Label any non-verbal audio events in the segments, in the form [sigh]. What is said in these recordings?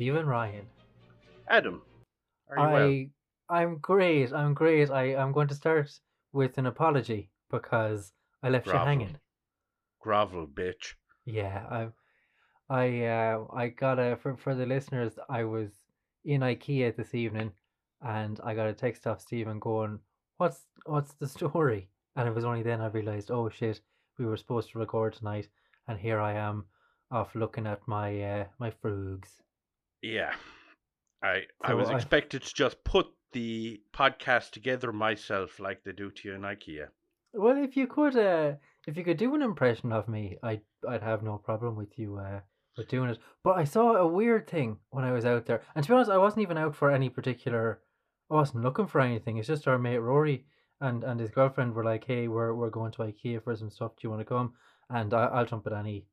Stephen Ryan. Adam, are you I well? I'm great. I'm great. I I'm going to start with an apology because I left you hanging. Grovel, bitch. Yeah, I I uh I got a for for the listeners. I was in IKEA this evening, and I got a text off Stephen going, "What's what's the story?" And it was only then I realized, oh shit, we were supposed to record tonight, and here I am, off looking at my uh my frugs. Yeah. I I was I- expected to just put the podcast together myself like they do to you in IKEA. Well, if you could, uh, if you could do an impression of me, I'd I'd have no problem with you uh with doing it. But I saw a weird thing when I was out there, and to be honest, I wasn't even out for any particular. Oh, I wasn't looking for anything. It's just our mate Rory and and his girlfriend were like, "Hey, we're we're going to IKEA for some stuff. Do you want to come?" And I, I'll jump at any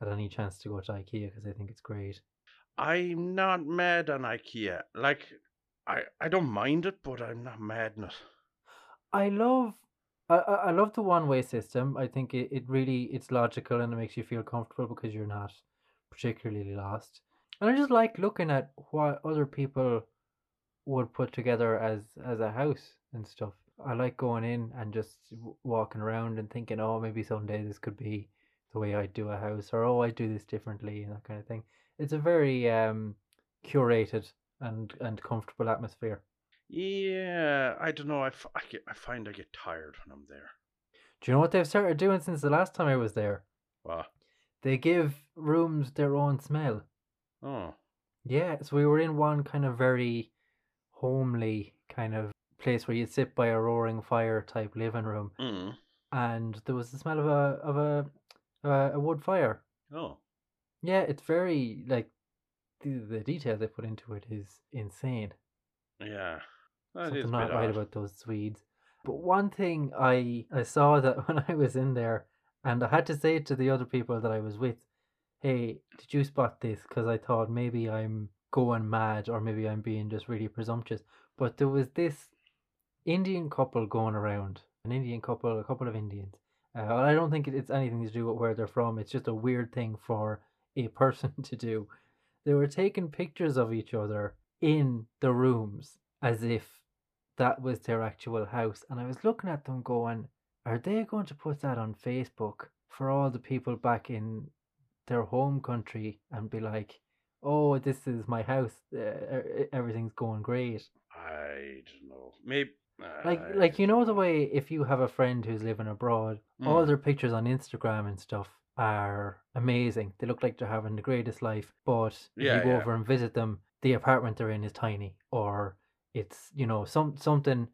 at any chance to go to IKEA because I think it's great. I'm not mad on IKEA. Like I I don't mind it, but I'm not mad it. I love I, I I love the one way system. I think it, it really it's logical and it makes you feel comfortable because you're not particularly lost. And I just like looking at what other people would put together as as a house and stuff. I like going in and just walking around and thinking, oh, maybe someday this could be the way I do a house, or oh, I do this differently, and that kind of thing. It's a very um curated and and comfortable atmosphere. Yeah, I don't know. I, f- I, get, I find I get tired when I'm there. Do you know what they've started doing since the last time I was there? Well, They give rooms their own smell. oh, Yeah, so we were in one kind of very homely kind of place where you'd sit by a roaring fire type living room, mm. and there was the smell of a of a a, a wood fire. oh, Yeah, it's very like the the detail they put into it is insane. yeah. That Something not right odd. about those Swedes. But one thing I I saw [laughs] that when I was in there, and I had to say to the other people that I was with, "Hey, did you spot this?" Because I thought maybe I'm going mad or maybe I'm being just really presumptuous. But there was this Indian couple going around, an Indian couple, a couple of Indians. Uh, I don't think it's anything to do with where they're from. It's just a weird thing for a [laughs] person to do. They were taking pictures of each other in the rooms as if that was their actual house. And I was looking at them going, are they going to put that on Facebook for all the people back in their home country and be like, oh, this is my house, uh, everything's going great? I don't know. Maybe. Like, like you know the way if you have a friend who's living abroad, all Mm. their pictures on Instagram and stuff are amazing. They look like they're having the greatest life. But if you go yeah. over and visit them, the apartment they're in is tiny, or it's you know some something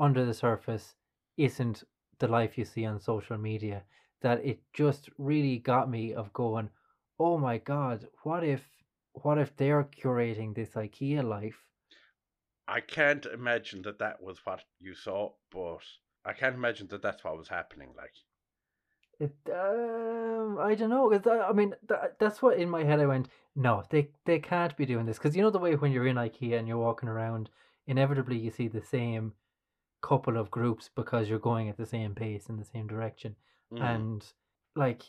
under the surface isn't the life you see on social media. That it just really got me of going, oh my god, what if what if they're curating this IKEA life? I can't imagine that that was what you saw, but I can't imagine that that's what was happening. Like, It, um, I don't know. 'cause I, I mean, that, that's what in my head I went. No, they they can't be doing this because you know the way when you're in IKEA and you're walking around, inevitably you see the same couple of groups because you're going at the same pace in the same direction, mm. and like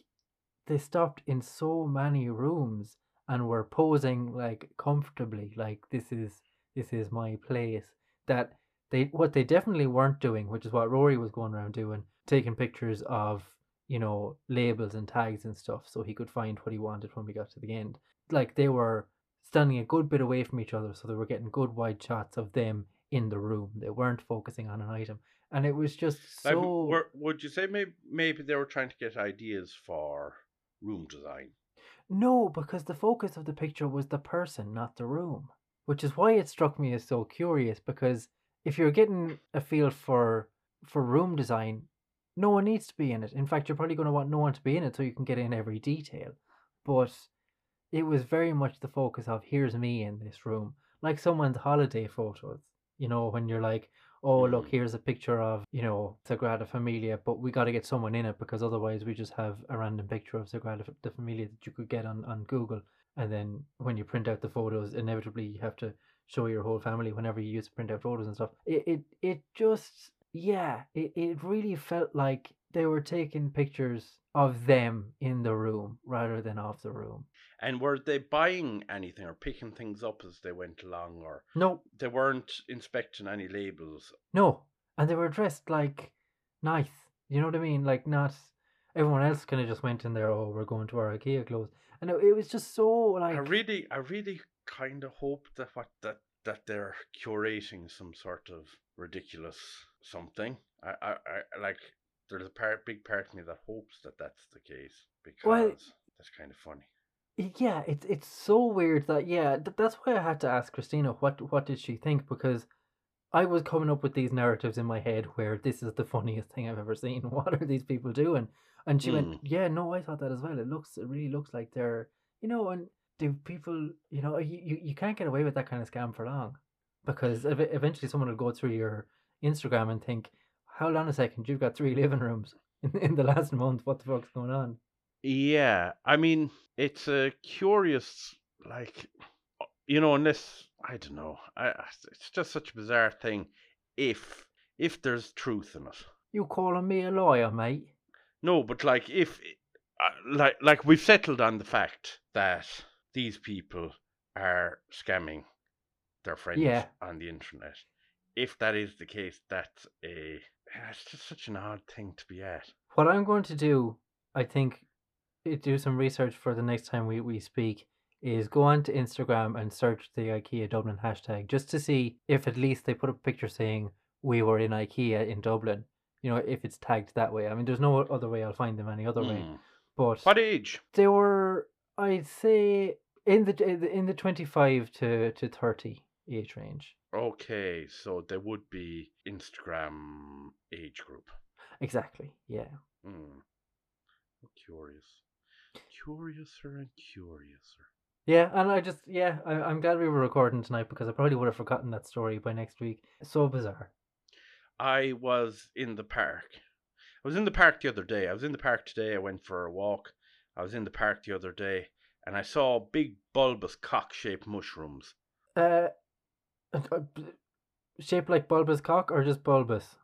they stopped in so many rooms and were posing like comfortably, like this is this is my place. That they what they definitely weren't doing, which is what Rory was going around doing, taking pictures of you know labels and tags and stuff, so he could find what he wanted when we got to the end. Like they were standing a good bit away from each other, so they were getting good wide shots of them in the room. They weren't focusing on an item, and it was just Like, so. were, would you say maybe maybe they were trying to get ideas for room design? No, because the focus of the picture was the person, not the room. Which is why it struck me as so curious because if you're getting a feel for for room design, no one needs to be in it. In fact, you're probably going to want no one to be in it so you can get in every detail. But it was very much the focus of here's me in this room, like someone's holiday photos. You know, when you're like, oh look, Mhm. here's a picture of you know Sagrada Familia, but we got to get someone in it because otherwise we just have a random picture of Sagrada F- the Familia that you could get on on Google, and then when you print out the photos, inevitably you have to show your whole family whenever you use to print out photos and stuff. It it, it just yeah, it, it really felt like they were taking pictures of them in the room rather than off the room. And were they buying anything or picking things up as they went along, or No, they weren't inspecting any labels? no. And they were dressed like nice. You know what I mean? Like not everyone else kind of just went in there, oh, we're going to our IKEA clothes. And it, it was just so like I really, I really kind of hope that what that that they're curating some sort of ridiculous something. I, I, I like. There's a part, big part of me that hopes that that's the case because Well- that's kind of funny. Yeah, it's it's so weird that yeah, th- that's why I had to ask Christina what what did she think because I was coming up with these narratives in my head where this is the funniest thing I've ever seen. [laughs] What are these people doing? And she Hmm. went, yeah, no, I thought that as well. It looks, it really looks like they're, you know, and do people, you know, you you, you can't get away with that kind of scam for long because ev- eventually someone will go through your Instagram and think, hold on a second, you've got three [laughs] living rooms in, in the last month. What the fuck's going on? Yeah, I mean, it's a curious, like, you know, unless I don't know, I, I- it's just such a bizarre thing. If if there's truth in it, You calling me a lawyer, mate? no, but like if, uh, like, like we've settled on the fact that these people are scamming their friends Yeah. on the internet. If that is the case, that's a it's just such an odd thing to be at. What I'm going to do, I think, i- do some research for the next time we, we speak, is go onto Instagram and search the IKEA Dublin hashtag just to see if at least they put up a picture saying we were in IKEA in Dublin. You know, if it's tagged that way. I mean, there's no other way I'll find them any other way. Hmm. But What age? they were, I'd say, in the in the- in the 25 to, to 30 age range. Okay, so there would be Instagram age group. Exactly. Yeah. Hmm. Curious. Curiouser and curiouser. Yeah, and I just yeah, I, I'm glad we were recording tonight because I probably would have forgotten that story by next week. So bizarre. I was in the park. I was in the park the other day. I was in the park today. I went for a walk. I was in the park the other day and I saw big bulbous cock shaped mushrooms. Uh, shaped like bulbous cock or just bulbous?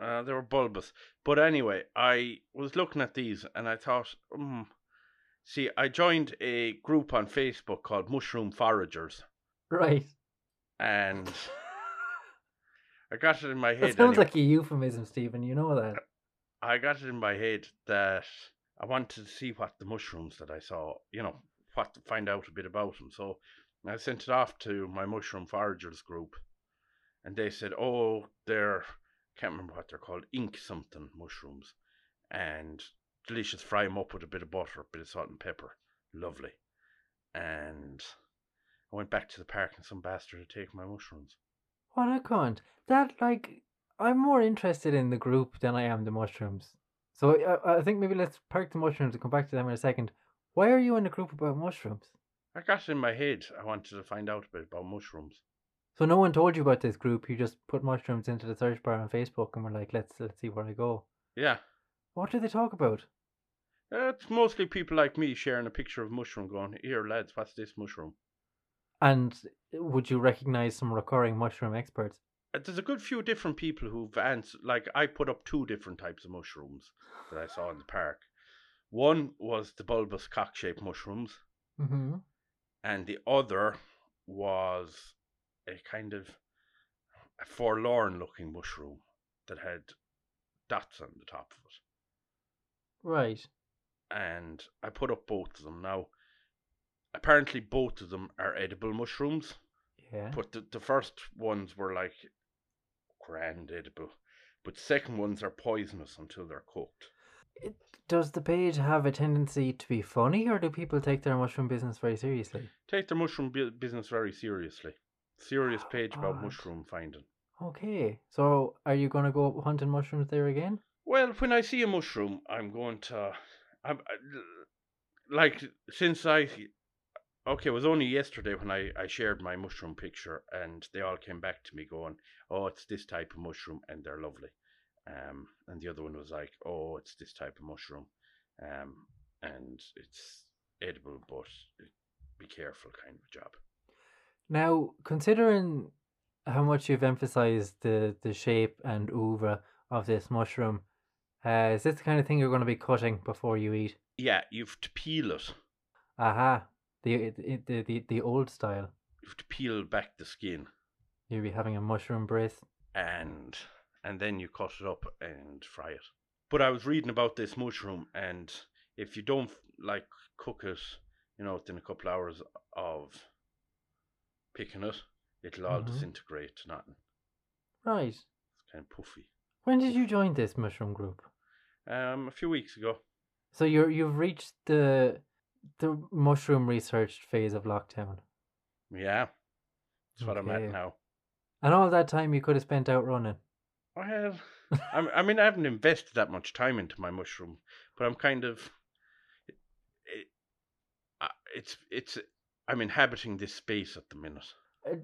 Uh, they were bulbous. But anyway, I was looking at these and I thought, hmm. See, I joined a group on Facebook called Mushroom Foragers. Right. and [laughs] I got it in my head. sounds anyway. like a euphemism, Stephen. You know that. I got it in my head that I wanted to see what the mushrooms that I saw, you know, what to find out a bit about them. So I sent it off to my mushroom foragers group, and they said, "Oh, they're can't remember what they're called, ink something mushrooms, and delicious. Fry them up with a bit of butter, a bit of salt and pepper, lovely." And I went back to the park, and some bastard had taken my mushrooms. What a cunt. That like, I'm more interested in the group than I am the mushrooms. So I, I think maybe let's park the mushrooms and come back to them in a second. Why are you in a group about mushrooms? I got it in my head. I wanted to find out a bit about mushrooms. So no one told you about this group. You just put mushrooms into the search bar on Facebook and were like, let's let's see where I go. Yeah. What do they talk about? Uh, it's mostly people like me sharing a picture of mushroom going, Here, lads, what's this mushroom? And would you recognize some recurring mushroom experts? Uh, There's a good few different people who've answered. Like, I put up two different types of mushrooms that I saw in the park. One was the bulbous cock shaped mushrooms, Mm-hmm. And the other was a kind of a forlorn looking mushroom that had dots on the top of it. Right. and I put up both of them. Now, apparently, both of them are edible mushrooms, Yeah. but the, the first ones were like grand edible, but second ones are poisonous until they're cooked. It, does the page have a tendency to be funny, or do people take their mushroom business very seriously? Take their mushroom bu- business very seriously. Serious [gasps] page about mushroom finding. Okay. So are you going to go hunting mushrooms there again? Well, when I see a mushroom, I'm going to, I'm, I, like since I, okay, it was only yesterday when I I shared my mushroom picture, and they all came back to me going, "Oh, it's this type of mushroom, and they're lovely," um, and the other one was like, "Oh, it's this type of mushroom, um, and it's edible, but be careful, kind of a job." Now, considering how much you've emphasized the, the shape and oeuvre of this mushroom, uh, is this the kind of thing you're going to be cutting before you eat? Yeah, you've to peel it. Aha, the the the, the, the old style. You've to peel back the skin, You'll be having a mushroom brace. and and then you cut it up and fry it. But I was reading about this mushroom, and if you don't like cook it, you know, within a couple hours of picking it, it'll all Mhm. disintegrate to nothing. Right. It's kind of puffy. When did you join this mushroom group? Um, a few weeks ago. So you're you've reached the the mushroom research phase of lockdown, Yeah, that's what I'm at now. and all that time you could have spent out running. Well, I'm, I mean, I haven't invested that much time into my mushroom, but I'm kind of, it, it, it's it's I'm inhabiting this space at the minute.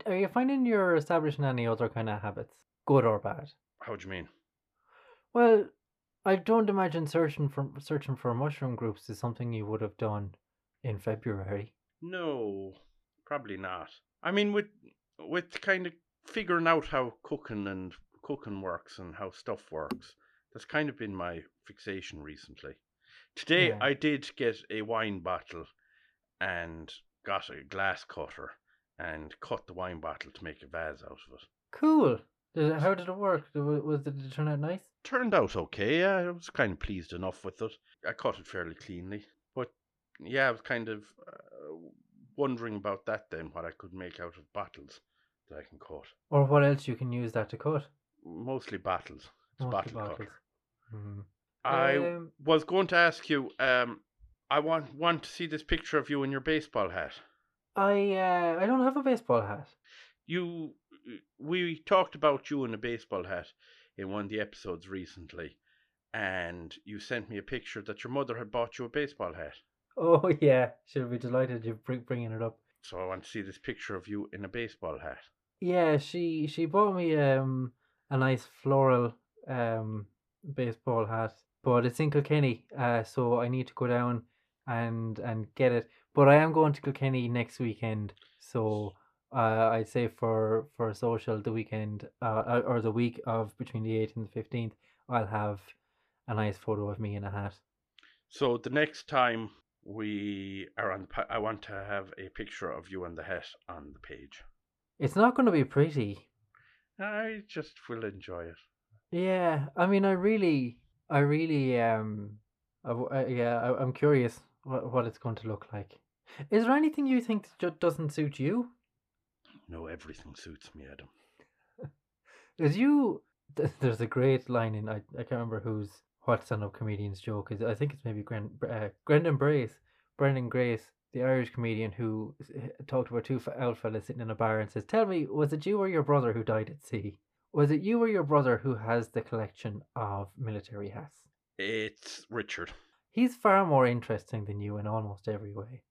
Are you finding you're establishing any other kind of habits, good or bad? How do you mean? Well, I don't imagine searching for searching for mushroom groups is something you would have done in February. No, probably not. I mean, with with kind of figuring out how cooking and cooking works and how stuff works, that's kind of been my fixation recently. Today, Yeah. I did get a wine bottle and got a glass cutter and cut the wine bottle to make a vase out of it. Cool. Did it, how did it work? Did it- Was did it turn out nice? Turned out okay. Yeah, I was kind of pleased enough with it. I cut it fairly cleanly, but yeah, I was kind of uh, wondering about that then, what I could make out of bottles that I can cut. Or what else you can use that to cut? Mostly battles. It's Mostly bottle bottles. cutter. Mhm. I Um, was going to ask you. Um, I want want to see this picture of you in your baseball hat. I uh, I don't have a baseball hat. You, we talked about you in a baseball hat in one of the episodes recently, and you sent me a picture that your mother had bought you a baseball hat. Oh [laughs] yeah, she'll be delighted you bring bringing it up. So I want to see this picture of you in a baseball hat. Yeah, she she bought me um a nice floral um baseball hat, but it's in Kilkenny, uh, so I need to go down and and get it. But I am going to Kilkenny next weekend, so uh, I'd say for for social the weekend uh, or the week of between the eighth and the fifteenth, I'll have a nice photo of me in a hat. So the next time we are on the, I want to have a picture of you and the hat on the page. It's not going to be pretty. I just will enjoy it. Yeah, I mean, I really, I really, um, I uh, yeah, I, I'm curious what what it's going to look like. Is there anything you think that doesn't suit you? No, everything suits me, Adam. [laughs] Is you? There's a great line in I I can't remember whose what stand up comedian's joke is. I think it's maybe Gren, uh, Brendan Brace, Brendan Grace, the Irish comedian who talked about two old fellas sitting in a bar and says, "Tell me, was it you or your brother who died at sea? Was it you or your brother who has the collection of military hats?" It's Richard. He's far more interesting than you in almost every way.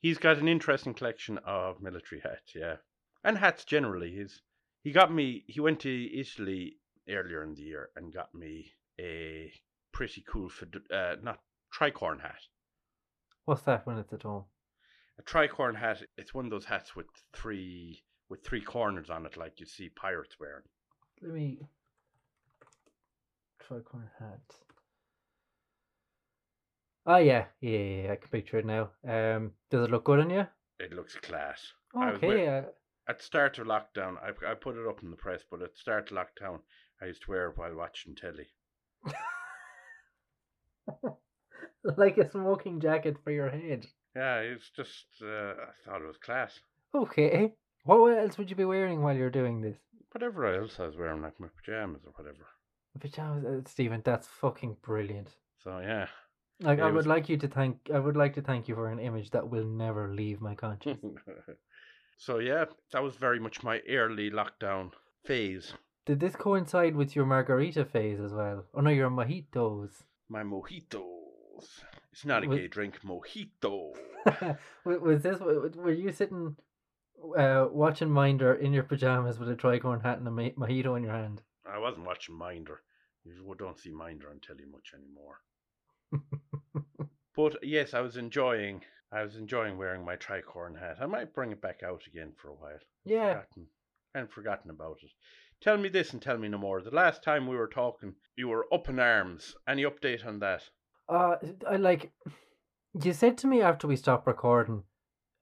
He's got an interesting collection of military hats, yeah, and hats generally. He's he got me. He went to Italy earlier in the year and got me a pretty cool, uh, not tricorn hat. What's that when it's at home? A tricorn hat. It's one of those hats with three with three corners on it, like you see pirates wearing. Let me tricorn hat. Oh yeah, yeah, yeah, yeah, I can picture it now. Um, does it look good on you? It looks class. Okay, uh, At start of lockdown, I, I put it up in the press, but at start of lockdown, I used to wear it while watching telly. [laughs] like a smoking jacket for your head. Yeah, it's just uh, I thought it was class. Okay, what else would you be wearing while you're doing this? Whatever else I was wearing, like my pajamas or whatever. Pajamas, uh, Stephen. That's fucking brilliant. So yeah, Like I it would was- like you to thank. I would like to thank you for an image that will never leave my conscience. [laughs] so yeah, that was very much my early lockdown phase. Did this coincide with your margarita phase as well? Oh no, your mojitos. My mojitos. It's not a Wa- gay drink, mojito. [laughs] Was this? Were you sitting, uh, watching Minder in your pajamas with a tricorn hat and a mo- mojito in your hand? I wasn't watching Minder. You don't see Minder on telly much anymore. [laughs] But yes, I was enjoying I was enjoying wearing my tricorn hat. I might bring it back out again for a while. Yeah. Forgotten, and forgotten about it. Tell me this and tell me no more. The last time we were talking, you were up in arms. Any update on that? Uh, I like. You said to me after we stopped recording,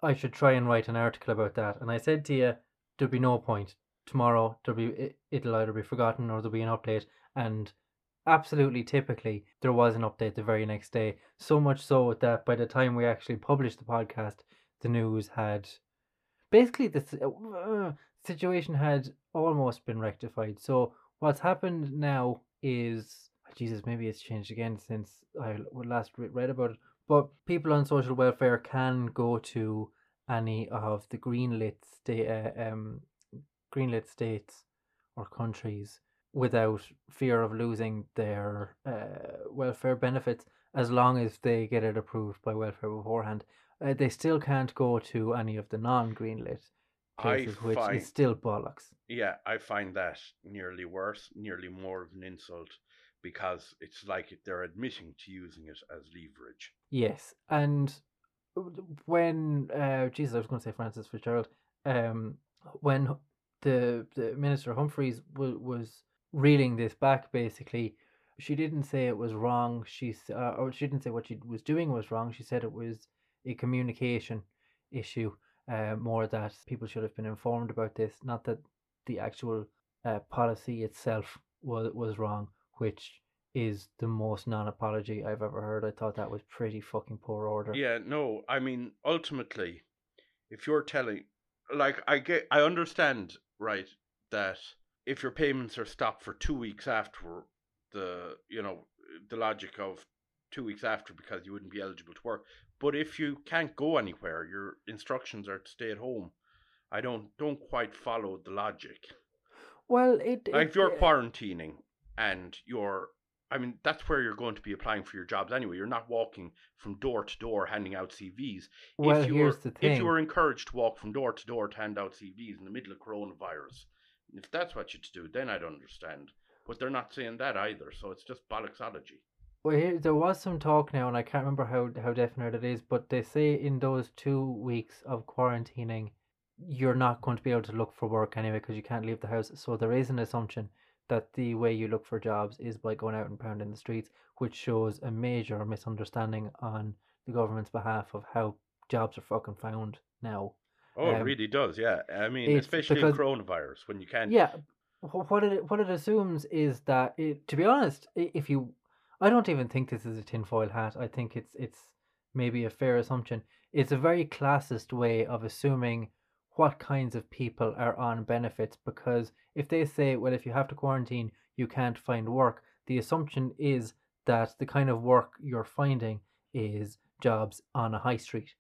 I should try and write an article about that, and I said to you, there'll be no point. Tomorrow, there'll be it, it'll either be forgotten or there'll be an update, and absolutely, typically, there was an update the very next day. So much so that by the time we actually published the podcast, the news had basically the uh, situation had almost been rectified. So what's happened now is Jesus, maybe it's changed again since I last read about it. But people on social welfare can go to any of the greenlit state, uh, um, greenlit states or countries without fear of losing their uh, welfare benefits as long as they get it approved by welfare beforehand. Uh, they still can't go to any of the non-greenlit I places, which find- is still bollocks. Yeah, I find that nearly worse, nearly more of an insult, because it's like they're admitting to using it as leverage. Yes, and when uh, Jesus, I was going to say Frances Fitzgerald, um, when the the minister Humphreys w- was reeling this back, basically, she didn't say it was wrong. She uh, or she didn't say what she was doing was wrong. She said it was a communication issue, uh, more that people should have been informed about this, not that the actual uh, policy itself was was wrong, which is the most non-apology I've ever heard. I thought that was pretty fucking poor order. Yeah, no, I mean, ultimately, if you're telling, like, I get, I understand, right, that if your payments are stopped for two weeks after the, you know, the logic of two weeks after because you wouldn't be eligible to work. But if you can't go anywhere, your instructions are to stay at home. I don't don't quite follow the logic. Well, it, Like it if you're uh, quarantining and you're I mean, that's where you're going to be applying for your jobs anyway. You're not walking from door to door handing out CVs. well, if you here's were, the thing. If you were encouraged to walk from door to door to hand out CVs in the middle of coronavirus, if that's what you'd do, then I'd understand. But they're not saying that either, so it's just bollocksology. Well, here, there was some talk now, and I can't remember how how definite it is, but they say in those two weeks of quarantining, you're not going to be able to look for work anyway because you can't leave the house. So there is an assumption that the way you look for jobs is by going out and pounding the streets, which shows a major misunderstanding on the government's behalf of how jobs are fucking found now. Oh, it Um, really does, yeah. I mean, it's especially because- coronavirus when you can't. Yeah, what it what it assumes is that it, to be honest, if you, I don't even think this is a tinfoil hat. I think it's it's maybe a fair assumption. It's a very classist way of assuming what kinds of people are on benefits because if they say, well, if you have to quarantine, you can't find work, the assumption is that the kind of work you're finding is jobs on a high street,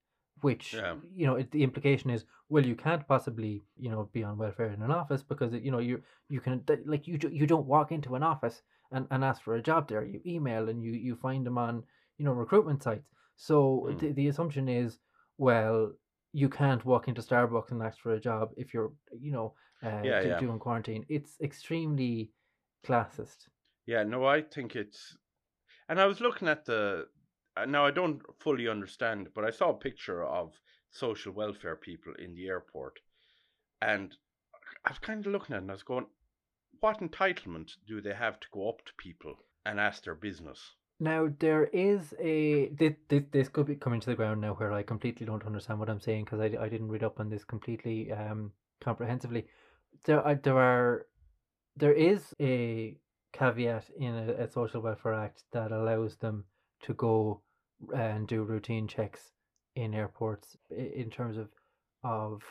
which Yeah. you know it, the implication is well you can't possibly you know be on welfare in an office because you know you you can like you you don't walk into an office and, and ask for a job there you email and you you find them on you know recruitment sites so Mm. the, the assumption is well you can't walk into starbucks and ask for a job if you're you know uh, Yeah, do- yeah. doing quarantine it's extremely classist Yeah, no, I think it's. And I was looking at the. uh, Now, I don't fully understand, but I saw a picture of social welfare people in the airport. And I was kind of looking at it and I was going, what entitlement do they have to go up to people and ask their business? Now there is a this, this, this could be coming to the ground now where I completely don't understand what I'm saying because I, I didn't read up on this completely um comprehensively. There are there are there is a caveat in a, a social welfare act that allows them to go and do routine checks in airports in terms of of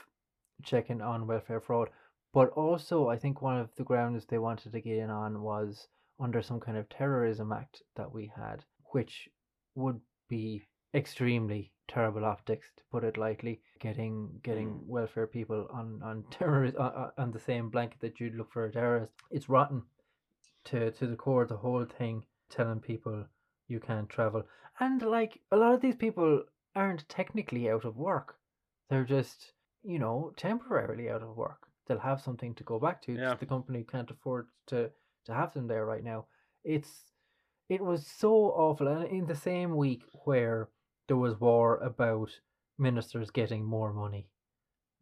checking on welfare fraud. But also, I think one of the grounds they wanted to get in on was under some kind of terrorism act that we had, which would be extremely terrible optics, to put it lightly. Getting getting Mm. welfare people on on [laughs] terrorist on, on the same blanket that you'd look for a terrorist. It's rotten to to the core. The whole thing telling people you can't travel, and like a lot of these people aren't technically out of work. They're just you know temporarily out of work. They'll have something to go back to. Yeah. The company can't afford to to have them there right now. It's it was so awful, and in the same week where there was war about ministers getting more money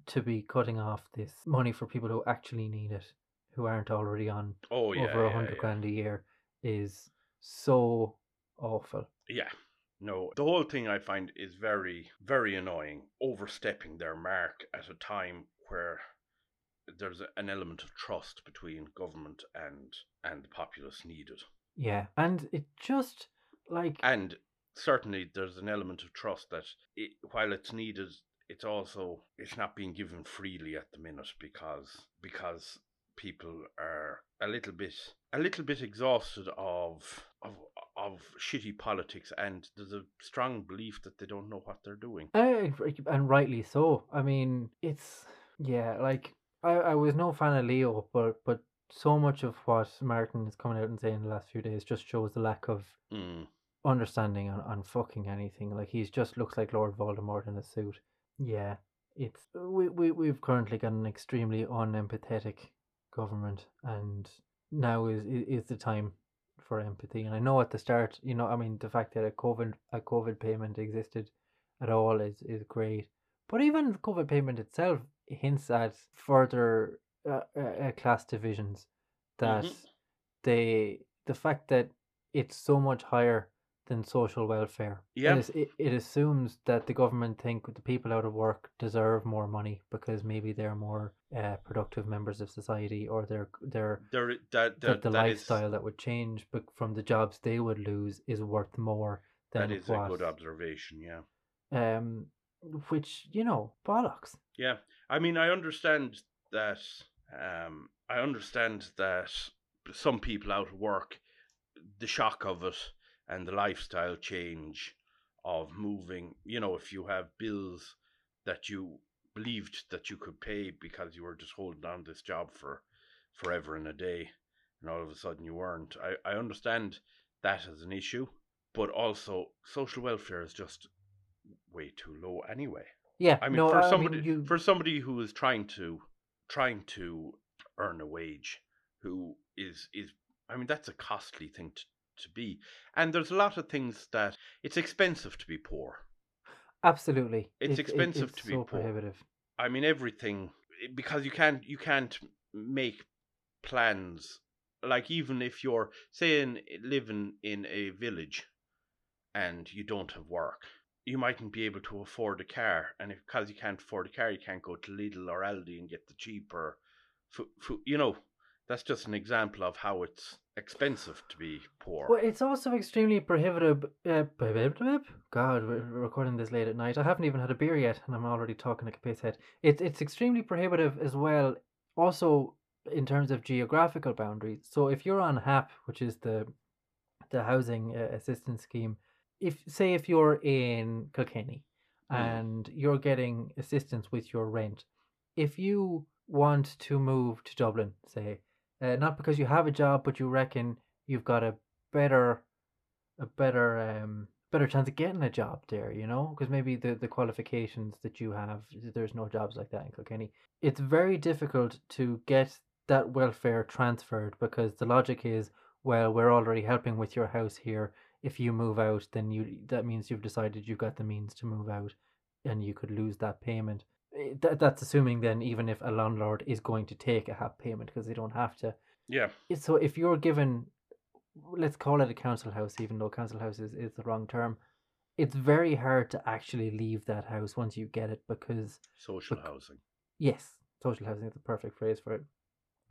to be cutting off this money for people who actually need it, who aren't already on Oh yeah, over a hundred yeah. grand a year, is so awful. Yeah. No, the whole thing I find is very, very annoying, overstepping their mark at a time where there's an element of trust between government and and the populace needed. Yeah, and it just like And certainly there's an element of trust that it, while it's needed, it's also it's not being given freely at the minute because because people are a little bit a little bit exhausted of of of shitty politics and there's a strong belief that they don't know what they're doing. Uh, and rightly so. I mean, it's yeah, like I, I was no fan of Leo, but but so much of what Martin is coming out and saying the last few days just shows the lack of Mm. understanding on, on fucking anything. Like he's just looks like Lord Voldemort in a suit. Yeah, it's we we we've currently got an extremely unempathetic government, and now is is is the time for empathy. And I know at the start, you know, I mean, the fact that a COVID a COVID payment existed at all is is great, but even the COVID payment itself hints at further uh, uh, uh, class divisions. That Mhm. they the fact that it's so much higher than social welfare. Yeah. It, is, it, it assumes that the government think the people out of work deserve more money because maybe they're more uh, productive members of society or they're they're There, i- that, that that, the that is- lifestyle that would change bec- from the jobs they would lose is worth more than that is what a good observation. Yeah. um which you know bollocks Yeah, I mean, I understand that. Um, I understand that some people out of work, the shock of it and the lifestyle change of moving. You know, if you have bills that you believed that you could pay because you were just holding on to this job for forever and a day, and all of a sudden you weren't. I I understand that as an issue, but also social welfare is just way too low anyway. yeah I mean, no for I somebody mean, you for somebody who is trying to trying to earn a wage, who is is I mean, that's a costly thing to, to be, and there's a lot of things that it's expensive to be poor. absolutely It's it- it- expensive it's to be so poor. prohibitive I mean, everything eh, because you can't you can't make plans like even if you're saying eh, living in a village and you don't have work you mightn't be able to afford a car and if because you can't afford a car you can't go to Lidl or Aldi and get the cheaper food, food you know that's just an example of how it's expensive to be poor Well, it's also extremely prohibitive. Uh. God, we're recording this late at night. I haven't even had a beer yet, and I'm already talking like a piss head. It's it's extremely prohibitive as well. Also, in terms of geographical boundaries. So if you're on HAP, which is the the housing uh, assistance scheme, if say if you're in Kilkenny Mm. and you're getting assistance with your rent, if you want to move to Dublin, say, uh, not because you have a job, but you reckon you've got a better, a better, um, better chance of getting a job there, you know, because maybe the the qualifications that you have, there's no jobs like that in Kilkenny. It's very difficult to get that welfare transferred because the logic is, well, we're already helping with your house here. If you move out, then you that means you've decided you've got the means to move out, and you could lose that payment. Eh, That, that's assuming then even if a landlord is going to take a half payment because they don't have to. yeah So if you're given, let's call it a council house, even though council house is, is the wrong term, it's very hard to actually leave that house once you get it because social Bec- housing yes, social housing is the perfect phrase for it.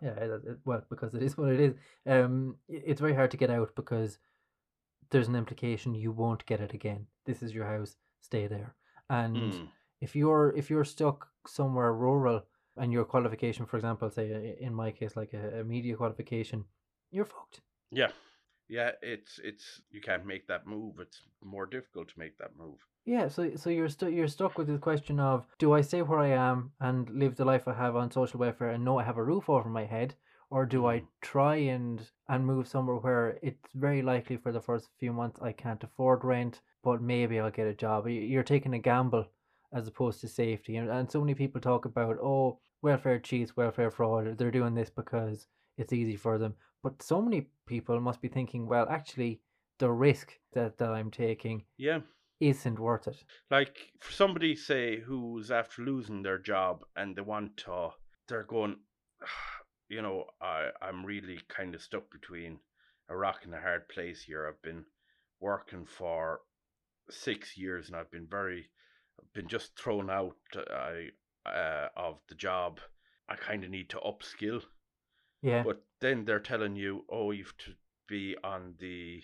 Yeah, well, because it is what it is. Um, it's very hard to get out because there's an implication you won't get it again. This is your house, stay there. And Mm. if you're if you're stuck somewhere rural and your qualification, for example, say in my case, like a, a media qualification, you're fucked. yeah yeah it's it's you can't make that move it's more difficult to make that move Yeah, so so you're stuck you're stuck with the question of do I stay where I am and live the life I have on social welfare and know I have a roof over my head, or do I Mm. try and and move somewhere where it's very likely for the first few months I can't afford rent, but maybe I'll get a job. You're taking a gamble as opposed to safety, and and so many people talk about oh welfare cheats, welfare fraud. They're doing this because it's easy for them, but so many people must be thinking, well, actually, the risk that that I'm taking yeah isn't worth it. Like for somebody say who's after losing their job and they want to, they're going, you know, I I'm really kind of stuck between a rock and a hard place here. I've been working for six years and I've been very, I've been just thrown out. I uh, of the job. I kind of need to upskill. Yeah. But then they're telling you, oh, you have to be on the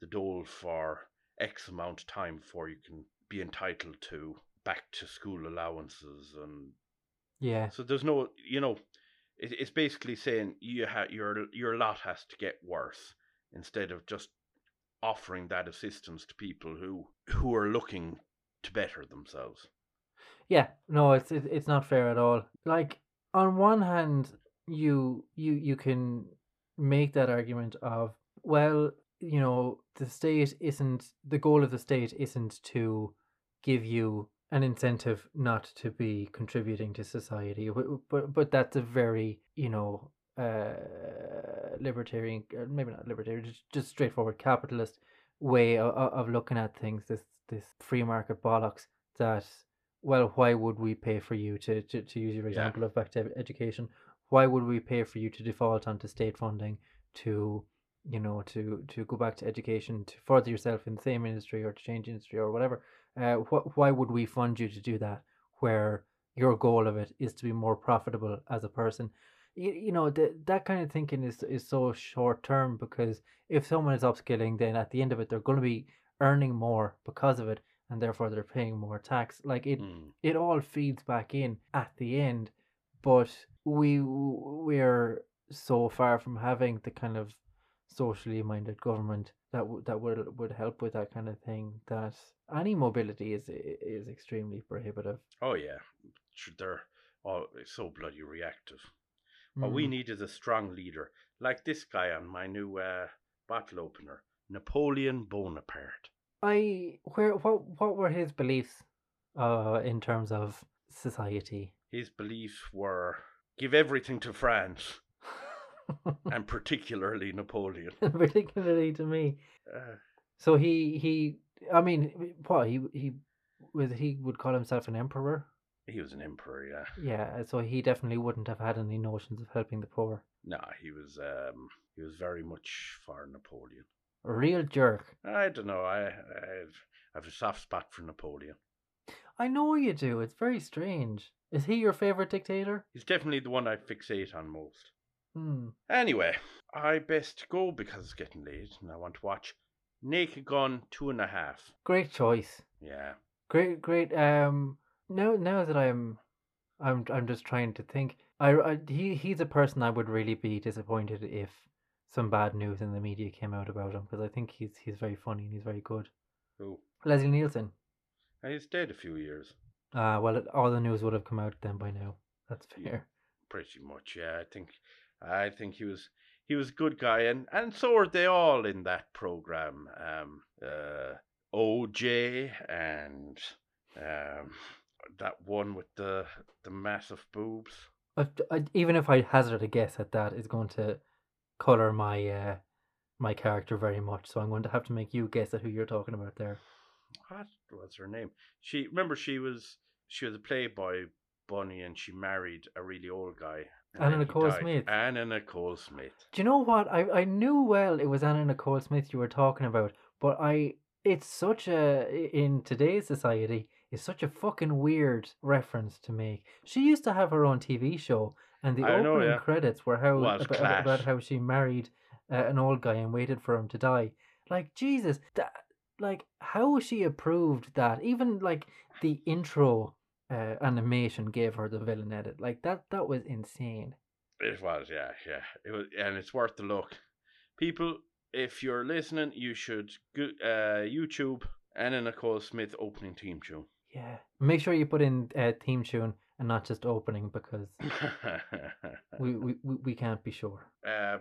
the dole for X amount of time before you can be entitled to back to school allowances and yeah. so there's no you know it, it's basically saying you ha- your your lot has to get worse instead of just offering that assistance to people who who are looking to better themselves. Yeah, no, it's it, it's not fair at all. Like on one hand, you you you can make that argument of well, you know, the state isn't the goal of the state isn't to give you an incentive not to be contributing to society, but but, but that's a very you know uh libertarian, uh, maybe not libertarian, just, just straightforward capitalist way of, of looking at things. This this free market bollocks that well, why would we pay for you to, to, to use your example yeah. of back to education? Why would we pay for you to default onto state funding to, you know, to, to go back to education to further yourself in the same industry or to change industry or whatever? Uh, wh- why would we fund you to do that where your goal of it is to be more profitable as a person? You, you know, the, that kind of thinking is, is so short term because if someone is upskilling, then at the end of it, they're going to be earning more because of it and therefore they're paying more tax. Like it, Mm. it all feeds back in at the end, but we we're so far from having the kind of socially minded government that w- that would would help with that kind of thing. That any mobility is is extremely prohibitive. Oh yeah, they're all so bloody reactive. What we Mm. need is a strong leader, like this guy on my new uh, bottle opener, Napoleon Bonaparte. I where what what were his beliefs, uh, in terms of society? His beliefs were give everything to France, [laughs] and particularly Napoleon. [laughs] particularly to me. Uh, So he he I mean what he he was he would call himself an emperor. he was an emperor, yeah. Yeah, so he definitely wouldn't have had any notions of helping the poor. No, he was um, he was very much for Napoleon. A real jerk. I don't know. I I've I've a soft spot for Napoleon. I know you do. It's very strange. Is he your favorite dictator? He's definitely the one I fixate on most. Hmm. Anyway, I best go because it's getting late and I want to watch Naked Gun two and a half. Great choice. Yeah. Great, great. Um. Now, now that I'm, I'm, I'm just trying to think. I, I he, he's a person I would really be disappointed if some bad news in the media came out about him because I think he's he's very funny and he's very good. Who? Leslie Nielsen. Uh, He's dead a few years. Ah, well, it, all the news would have come out then by now. That's Yeah. fair. Pretty much, yeah. I think I think he was he was a good guy and, and so are they all in that program. Um uh OJ and um that one with the the massive boobs. I, I, even if I hazard a guess at that, is going to color my uh my character very much. So I'm going to have to make you guess at who you're talking about there. What was her name? She remember she was she was a Playboy bunny and she married a really old guy. Anna Nicole died. Smith. Anna Nicole Smith. Do you know what? I, I knew well it was Anna Nicole Smith you were talking about, but I it's such a in today's society it's such a fucking weird reference to make. She used to have her own TV show, and the I know, opening yeah. credits were how Was about, about how she married uh, an old guy and waited for him to die. Like Jesus, that like how she approved that? Even like the intro uh, animation gave her the villain edit. Like that that was insane. It was, yeah, yeah. It was, and it's worth the look. People, if you're listening, you should go, uh, YouTube Anna Nicole Smith opening team tune. Yeah. Make sure you put in uh, theme tune and not just opening because [laughs] we, we, we we can't be sure. um,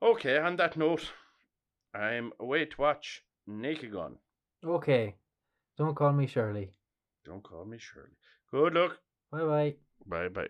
okay, on that note, I'm away to watch Naked Gun. Okay. Don't call me Shirley. Don't call me Shirley. Good luck. Bye bye. Bye bye.